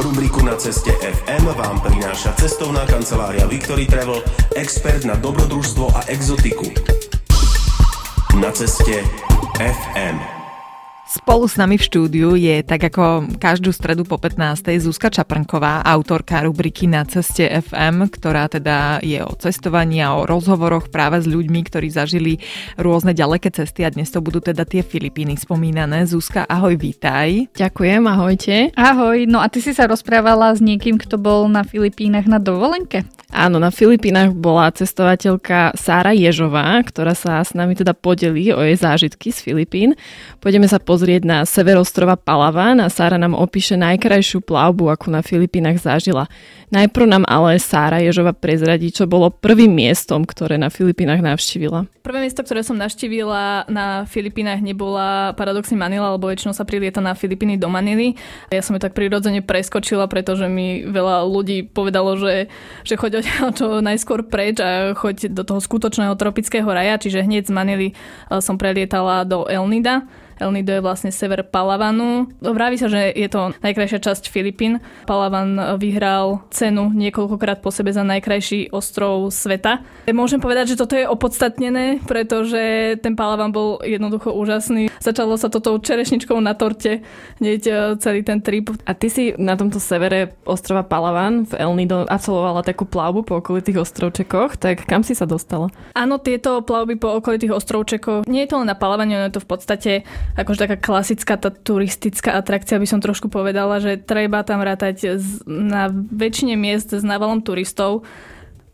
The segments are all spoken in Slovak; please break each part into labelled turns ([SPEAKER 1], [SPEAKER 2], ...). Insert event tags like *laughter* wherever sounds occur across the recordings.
[SPEAKER 1] Rubriku Na ceste FM vám prináša cestovná kancelária Victory Travel, expert na dobrodružstvo a exotiku. Na ceste FM.
[SPEAKER 2] Spolu s nami v štúdiu je tak ako každú stredu po 15. Zuzka Čaprnková, autorka rubriky Na ceste FM, ktorá teda je o cestovaní a o rozhovoroch práve s ľuďmi, ktorí zažili rôzne ďaleké cesty a dnes to budú teda tie Filipíny spomínané. Zuzka, ahoj, vítaj.
[SPEAKER 3] Ďakujem, ahojte.
[SPEAKER 4] Ahoj, no a ty si sa rozprávala s niekým, kto bol na Filipínach na dovolenke?
[SPEAKER 3] Áno, na Filipínach bola cestovateľka Sára Ježová, ktorá sa s nami teda podelí o jej zážitky z Filipín. Pôjdeme sa pozrieť pozrieť na sever ostrova Palavan a Sára nám opíše najkrajšiu plavbu, akú na Filipínach zažila. Najprv nám ale Sára Ježova prezradí, čo bolo prvým miestom, ktoré na Filipínach navštívila.
[SPEAKER 4] Prvé miesto, ktoré som navštívila na Filipínach nebola paradoxne Manila, lebo väčšinou sa prilieta na Filipíny do Manily. Ja som ju tak prirodzene preskočila, pretože mi veľa ľudí povedalo, že, že choď čo najskôr preč a choď do toho skutočného tropického raja, čiže hneď z Manily eh, som prelietala do Elnida El Nido je vlastne sever Palavanu. Vraví sa, že je to najkrajšia časť Filipín. Palavan vyhral cenu niekoľkokrát po sebe za najkrajší ostrov sveta. Môžem povedať, že toto je opodstatnené, pretože ten Palavan bol jednoducho úžasný. Začalo sa toto čerešničkou na torte hneď e, celý ten trip.
[SPEAKER 3] A ty si na tomto severe ostrova Palavan v El Nido absolvovala takú plavbu po okolitých ostrovčekoch, tak kam si sa dostala?
[SPEAKER 4] Áno, tieto plavby po okolitých ostrovčekoch, nie je to len na Palavane, je to v podstate akože taká klasická tá turistická atrakcia, by som trošku povedala, že treba tam rátať na väčšine miest s návalom turistov.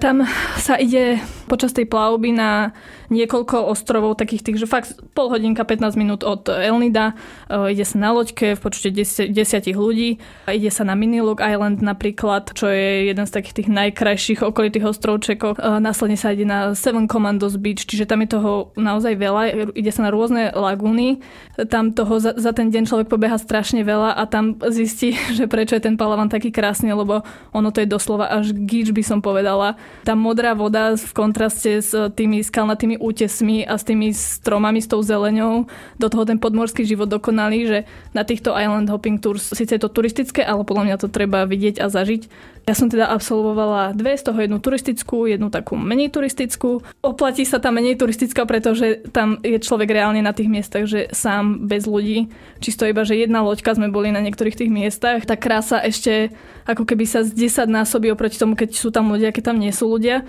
[SPEAKER 4] Tam sa ide počas tej plavby na niekoľko ostrovov, takých tých, že fakt pol hodinka, 15 minút od Elnida. E, ide sa na loďke v počte 10, desiatich ľudí. Ide sa na Minilog Island napríklad, čo je jeden z takých tých najkrajších okolitých ostrovčekov. E, následne sa ide na Seven Commandos Beach, čiže tam je toho naozaj veľa. Ide sa na rôzne lagúny. Tam toho za, za ten deň človek pobeha strašne veľa a tam zistí, *laughs* že prečo je ten Palavan taký krásny, lebo ono to je doslova až gíč by som povedala. Tá modrá voda v kontraste s tými skalnatými útesmi a s tými stromami, s tou zeleňou, do toho ten podmorský život dokonalý, že na týchto island hopping tours, síce je to turistické, ale podľa mňa to treba vidieť a zažiť. Ja som teda absolvovala dve, z toho jednu turistickú, jednu takú menej turistickú. Oplatí sa tá menej turistická, pretože tam je človek reálne na tých miestach, že sám bez ľudí. Čisto iba, že jedna loďka sme boli na niektorých tých miestach. Tá krása ešte ako keby sa z 10 násobí oproti tomu, keď sú tam ľudia, keď tam nie sú ľudia.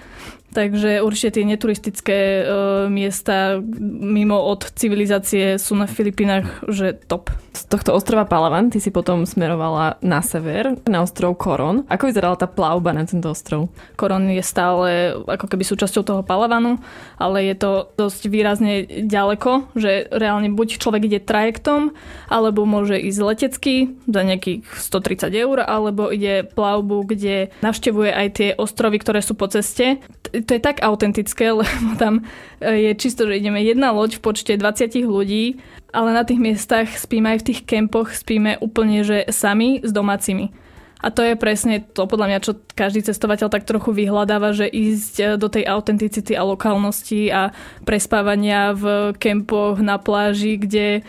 [SPEAKER 4] Takže určite tie neturistické e, miesta mimo od civilizácie sú na Filipínach, že top.
[SPEAKER 3] Z tohto ostrova Palavan ty si potom smerovala na sever, na ostrov Koron. Ako vyzerala tá plavba na tento ostrov?
[SPEAKER 4] Koron je stále ako keby súčasťou toho Palavanu, ale je to dosť výrazne ďaleko, že reálne buď človek ide trajektom, alebo môže ísť letecky za nejakých 130 eur, alebo ide plavbu, kde navštevuje aj tie ostrovy, ktoré sú po ceste to je tak autentické, *laughs* lebo tam e, je čisto, že ideme jedna loď v počte 20 ľudí, ale na tých miestach spíme aj v tých kempoch, spíme úplne, že sami s domácimi. A to je presne to, podľa mňa, čo každý cestovateľ tak trochu vyhľadáva, že ísť e, do tej autenticity a lokálnosti a prespávania v kempoch na pláži, kde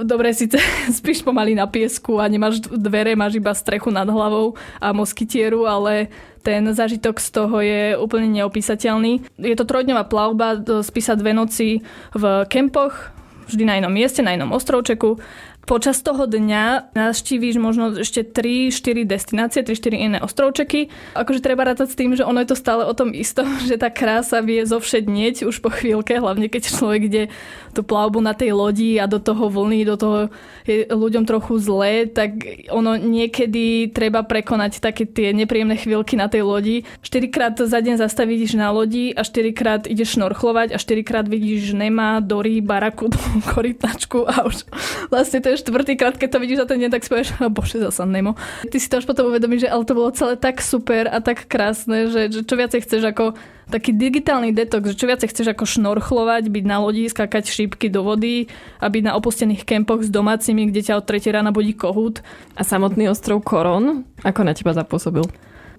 [SPEAKER 4] Dobre, síce *laughs* spíš pomaly na piesku a nemáš dvere, máš iba strechu nad hlavou a moskytieru, ale ten zážitok z toho je úplne neopísateľný. Je to trojdňová plavba, spísať dve noci v kempoch, vždy na inom mieste, na inom ostrovčeku Počas toho dňa navštívíš možno ešte 3-4 destinácie, 3-4 iné ostrovčeky. Akože treba rátať s tým, že ono je to stále o tom istom, *laughs* že tá krása vie zovšednieť už po chvíľke, hlavne keď človek ide tú plavbu na tej lodi a do toho vlny, do toho je ľuďom trochu zlé, tak ono niekedy treba prekonať také tie nepríjemné chvíľky na tej lodi. 4 krát za deň zastavíš na lodi a 4 krát ideš šnorchlovať a 4 krát vidíš Nema, Dory, Baraku, *laughs* korytnačku a už vlastne to ten štvrtýkrát, keď to vidíš za ten deň, tak si povieš, oh, bože, zasa Nemo. Ty si to až potom uvedomíš, že ale to bolo celé tak super a tak krásne, že, že čo viacej chceš ako taký digitálny detox, že čo viacej chceš ako šnorchlovať, byť na lodi, skákať šípky do vody a byť na opustených kempoch s domácimi, kde ťa od 3 rána budí kohút.
[SPEAKER 3] A samotný ostrov Koron, ako na teba zapôsobil?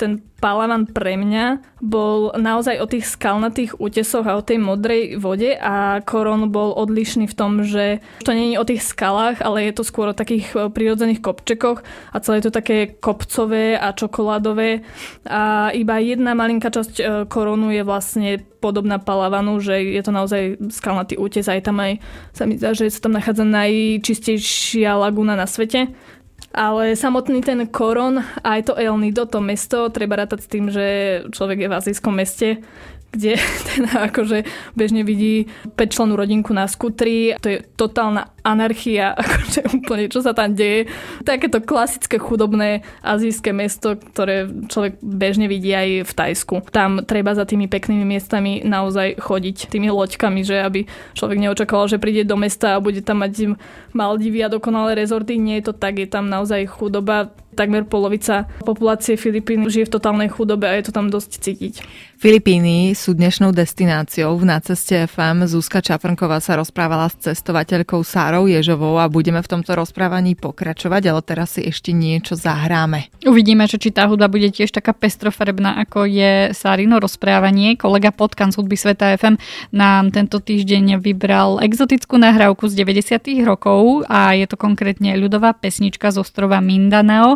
[SPEAKER 4] Ten Palavan pre mňa bol naozaj o tých skalnatých útesoch a o tej modrej vode a Koron bol odlišný v tom, že to je o tých skalách, ale je to skôr o takých e, prírodzených kopčekoch a celé je to také kopcové a čokoládové. A iba jedna malinká časť e, Koronu je vlastne podobná Palavanu, že je to naozaj skalnatý útes aj tam aj sa mi zdá, že sa tam nachádza najčistejšia laguna na svete ale samotný ten Koron aj to El Nido, to mesto, treba rátať s tým, že človek je v azijskom meste, kde *laughs* teda akože bežne vidí 5 členú rodinku na skutri. To je totálna anarchia, *laughs* akože úplne čo sa tam deje. Takéto klasické chudobné azijské mesto, ktoré človek bežne vidí aj v Tajsku. Tam treba za tými peknými miestami naozaj chodiť tými loďkami, že aby človek neočakával, že príde do mesta a bude tam mať Maldivy a dokonalé rezorty. Nie je to tak, je tam naozaj chudoba takmer polovica populácie Filipín žije v totálnej chudobe a je to tam dosť cítiť.
[SPEAKER 2] Filipíny sú dnešnou destináciou. V ceste FM Zuzka Čafrnková sa rozprávala s cestovateľkou Sárou Ježovou a budeme v tomto rozprávaní pokračovať, ale teraz si ešte niečo zahráme.
[SPEAKER 5] Uvidíme, že či tá hudba bude tiež taká pestrofarebná, ako je Sárino rozprávanie. Kolega Podkan z hudby Sveta FM nám tento týždeň vybral exotickú nahrávku z 90. rokov a je to konkrétne ľudová pesnička z ostrova Mindanao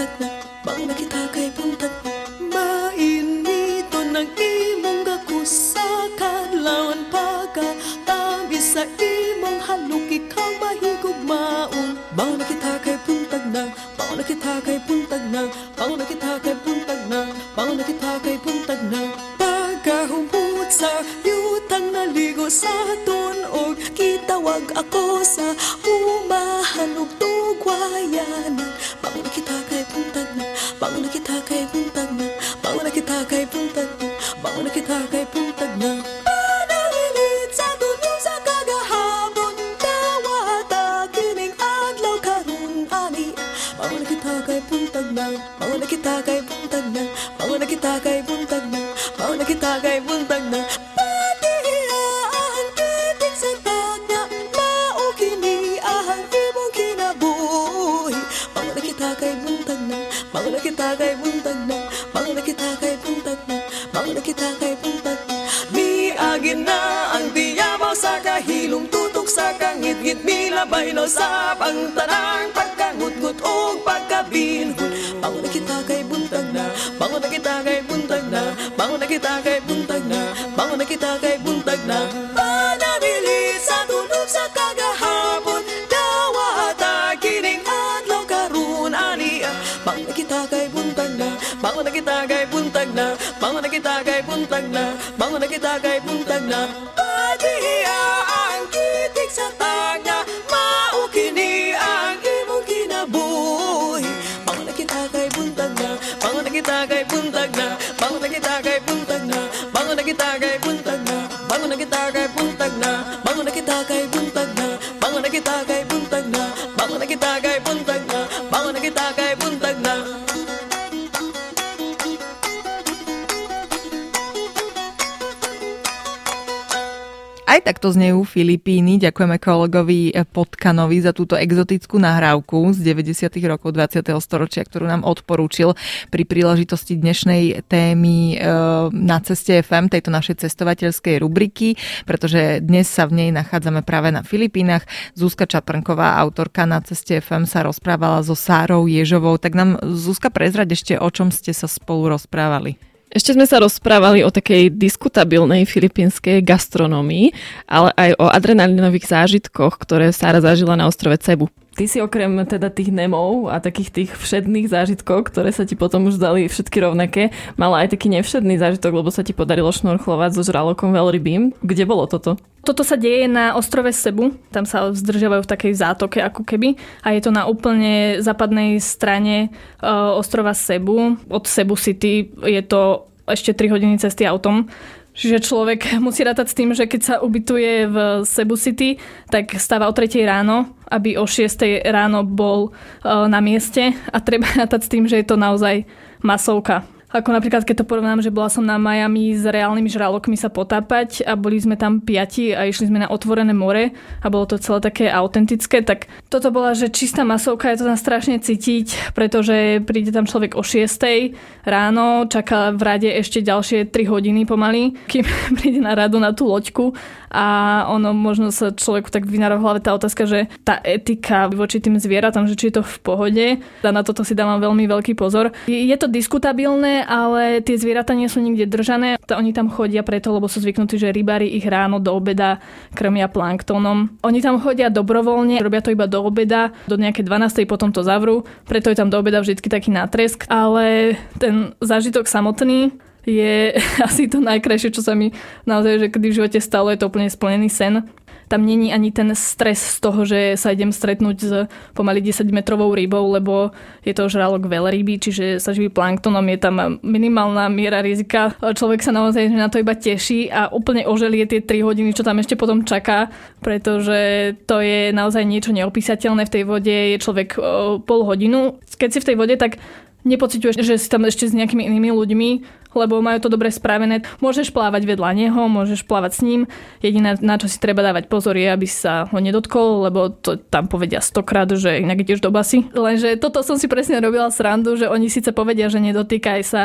[SPEAKER 5] kaya ng kita kay buntag na Mangla kita kay buntag
[SPEAKER 1] na Mangla kita
[SPEAKER 2] kay
[SPEAKER 5] buntag na Miagin na ang tiyabaw sa kahilong tutok sa kangit-git Milabay no sap ang tanang pagkangut-gut o pagkabinhon Mangla kita kay buntag na Mangla kita kay buntag na Mangla kita kay kita kay buntag na, bangon na kita kay buntag na, bangon na kita kay buntag na.
[SPEAKER 2] Takto znejú Filipíny. Ďakujeme kolegovi Potkanovi za túto exotickú nahrávku z 90. rokov 20. storočia, ktorú nám odporúčil pri príležitosti dnešnej témy e, na ceste FM, tejto našej cestovateľskej rubriky, pretože dnes sa v nej nachádzame práve na Filipínach. Zuzka Čaprnková, autorka na ceste FM, sa rozprávala so Sárou Ježovou. Tak nám Zuzka prezrať ešte, o čom ste sa spolu rozprávali.
[SPEAKER 3] Ešte sme sa rozprávali o takej diskutabilnej filipínskej gastronomii, ale aj o adrenalinových zážitkoch, ktoré Sára zažila na ostrove Cebu. Ty si okrem teda tých nemov a takých tých všedných zážitkov, ktoré sa ti potom už dali všetky rovnaké, mala aj taký nevšedný zážitok, lebo sa ti podarilo šnorchlovať so žralokom veľrybým. Kde bolo toto?
[SPEAKER 4] Toto sa deje na ostrove Sebu, tam sa zdržiavajú v takej zátoke ako keby a je to na úplne západnej strane uh, ostrova Sebu. Od Sebu City je to ešte 3 hodiny cesty autom Čiže človek *laughs* musí rátať s tým, že keď sa ubytuje v Cebu City, tak stáva o 3 ráno, aby o 6 ráno bol na mieste a treba *laughs* rátať s tým, že je to naozaj masovka. Ako napríklad, keď to porovnám, že bola som na Miami s reálnymi žralokmi sa potápať a boli sme tam piati a išli sme na otvorené more a bolo to celé také autentické, tak toto bola, že čistá masovka, je to tam strašne cítiť, pretože príde tam človek o 6 ráno, čaká v rade ešte ďalšie 3 hodiny pomaly, kým *laughs* príde na radu na tú loďku a ono možno sa človeku tak vynára v hlave tá otázka, že tá etika voči tým zvieratám, že či je to v pohode. A na toto si dávam veľmi veľký pozor. Je to diskutabilné, ale tie zvieratá nie sú nikde držané. Oni tam chodia preto, lebo sú zvyknutí, že rybári ich ráno do obeda krmia planktónom. Oni tam chodia dobrovoľne, robia to iba do obeda, do nejakej 12. potom to zavrú, preto je tam do obeda vždy taký nátresk, ale ten zážitok samotný je *laughs* asi to najkrajšie, čo sa mi naozaj, že kedy v živote stalo, je to úplne splnený sen. Tam není ani ten stres z toho, že sa idem stretnúť s pomaly 10-metrovou rybou, lebo je to žralok veľryby, čiže sa živí planktonom, je tam minimálna miera rizika. Človek sa naozaj na to iba teší a úplne oželie tie 3 hodiny, čo tam ešte potom čaká, pretože to je naozaj niečo neopísateľné v tej vode. Je človek pol hodinu. Keď si v tej vode, tak nepociťuješ, že si tam ešte s nejakými inými ľuďmi, lebo majú to dobre spravené. Môžeš plávať vedľa neho, môžeš plávať s ním. Jediné, na čo si treba dávať pozor, je, aby sa ho nedotkol, lebo to tam povedia stokrát, že inak ideš do basy. Lenže toto som si presne robila srandu, že oni síce povedia, že nedotýkaj sa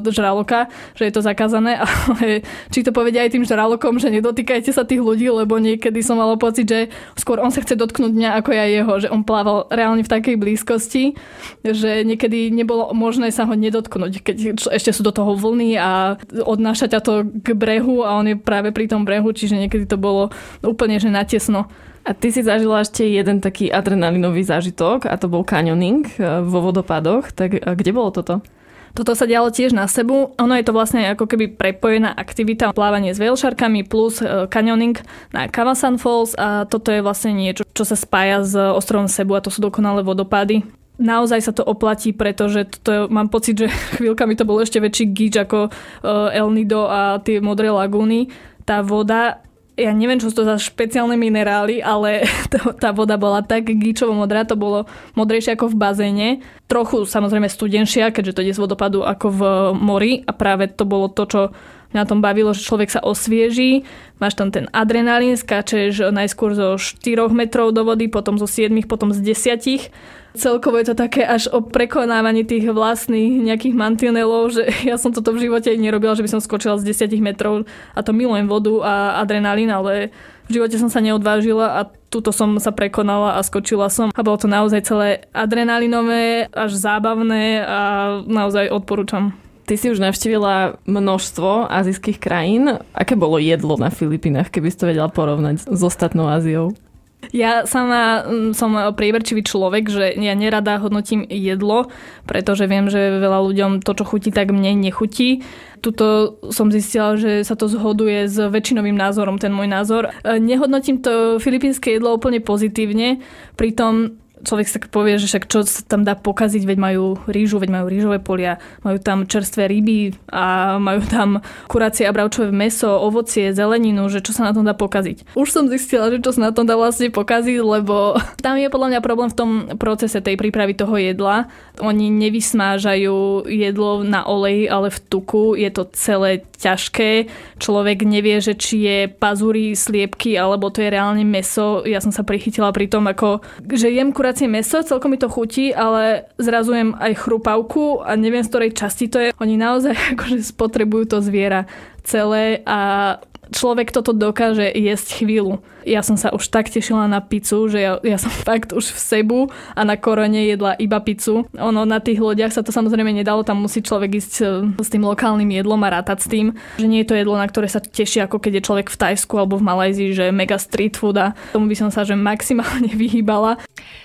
[SPEAKER 4] e, žraloka, že je to zakázané, *laughs* ale či to povedia aj tým žralokom, že nedotýkajte sa tých ľudí, lebo niekedy som mala pocit, že skôr on sa chce dotknúť mňa ako ja jeho, že on plával reálne v takej blízkosti, že niekedy nebolo možné sa ho nedotknúť, keď ešte sú do toho vlny a odnáša ťa to k brehu a on je práve pri tom brehu, čiže niekedy to bolo úplne že natesno.
[SPEAKER 3] A ty si zažila ešte jeden taký adrenalinový zážitok a to bol canyoning e, vo vodopadoch. Tak kde bolo toto?
[SPEAKER 4] Toto sa dialo tiež na sebu. Ono je to vlastne ako keby prepojená aktivita plávanie s veľšarkami plus e, canyoning na Kamasan Falls a toto je vlastne niečo, čo sa spája s ostrovom Sebu a to sú dokonalé vodopády naozaj sa to oplatí, pretože to, mám pocit, že *laughs* chvíľkami to bol ešte väčší gíč ako uh, El Nido a tie modré lagúny. Tá voda, ja neviem, čo sú to za špeciálne minerály, ale *laughs* to, tá voda bola tak gíčovo modrá, to bolo modrejšie ako v bazéne. Trochu samozrejme studenšia, keďže to ide z vodopadu ako v mori a práve to bolo to, čo na tom bavilo, že človek sa osvieží, máš tam ten adrenalín, skáčeš najskôr zo 4 metrov do vody, potom zo 7, potom z 10 Celkovo je to také až o prekonávaní tých vlastných nejakých mantinelov, že *laughs* ja som toto v živote nerobila, že by som skočila z 10 metrov a to milujem vodu a adrenalín, ale v živote som sa neodvážila a tuto som sa prekonala a skočila som. A bolo to naozaj celé adrenalinové, až zábavné a naozaj odporúčam.
[SPEAKER 3] Ty si už navštívila množstvo azijských krajín. Aké bolo jedlo na Filipínach, keby si to vedela porovnať s ostatnou Áziou?
[SPEAKER 4] Ja sama mm, som prieverčivý človek, že ja nerada hodnotím jedlo, pretože viem, že veľa ľuďom to, čo chutí, tak mne nechutí. Tuto som zistila, že sa to zhoduje s väčšinovým názorom, ten môj názor. E, nehodnotím to filipínske jedlo úplne pozitívne, pritom človek sa povie, že však čo sa tam dá pokaziť, veď majú rýžu, veď majú rýžové polia, majú tam čerstvé ryby a majú tam kuracie a bravčové meso, ovocie, zeleninu, že čo sa na tom dá pokaziť. Už som zistila, že čo sa na tom dá vlastne pokaziť, lebo *laughs* tam je podľa mňa problém v tom procese tej prípravy toho jedla. Oni nevysmážajú jedlo na olej, ale v tuku. Je to celé ťažké. Človek nevie, že či je pazúry, sliepky, alebo to je reálne meso. Ja som sa prichytila pri tom, ako, že jem kuracie kuracie meso, celkom mi to chutí, ale zrazujem aj chrupavku a neviem, z ktorej časti to je. Oni naozaj *laughs* akože spotrebujú to zviera celé a človek toto dokáže jesť chvíľu. Ja som sa už tak tešila na pizzu, že ja, ja som *laughs* fakt už v Sebu a na korone jedla iba pizzu. Ono na tých lodiach sa to samozrejme nedalo, tam musí človek ísť e, s tým lokálnym jedlom a rátať s tým, že nie je to jedlo, na ktoré sa teší ako keď je človek v Tajsku alebo v Malajzii, že mega street food a tomu by som sa že maximálne *laughs* vyhýbala.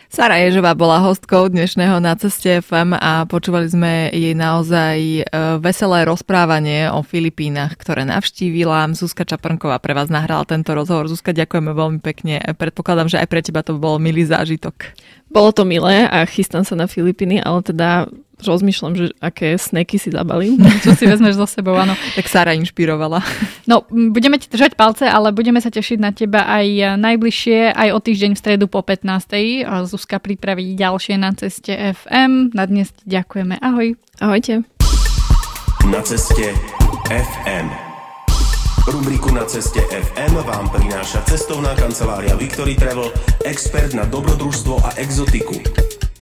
[SPEAKER 2] Sara Ježová bola hostkou dnešného Na ceste FM a počúvali sme jej naozaj e, veselé rozprávanie o Filipínach, ktoré navštívila. Zuzka Čaprnková pre vás nahrala tento rozhovor. Zuzka, ďakujeme veľmi pekne. Predpokladám, že aj pre teba to bol milý zážitok.
[SPEAKER 4] Bolo to milé a chystám sa na Filipíny, ale teda rozmýšľam, že aké sneky si zabalím. *laughs*
[SPEAKER 3] Čo si vezmeš so sebou, áno.
[SPEAKER 2] Tak Sara inšpirovala.
[SPEAKER 3] No, budeme ti držať palce, ale budeme sa tešiť na teba aj najbližšie, aj o týždeň v stredu po 15. Zuzka pripraví ďalšie na ceste FM. Na dnes ďakujeme. Ahoj.
[SPEAKER 4] Ahojte.
[SPEAKER 1] Na ceste FM. Rubriku Na ceste FM vám prináša cestovná kancelária Victory Travel, expert na dobrodružstvo a exotiku.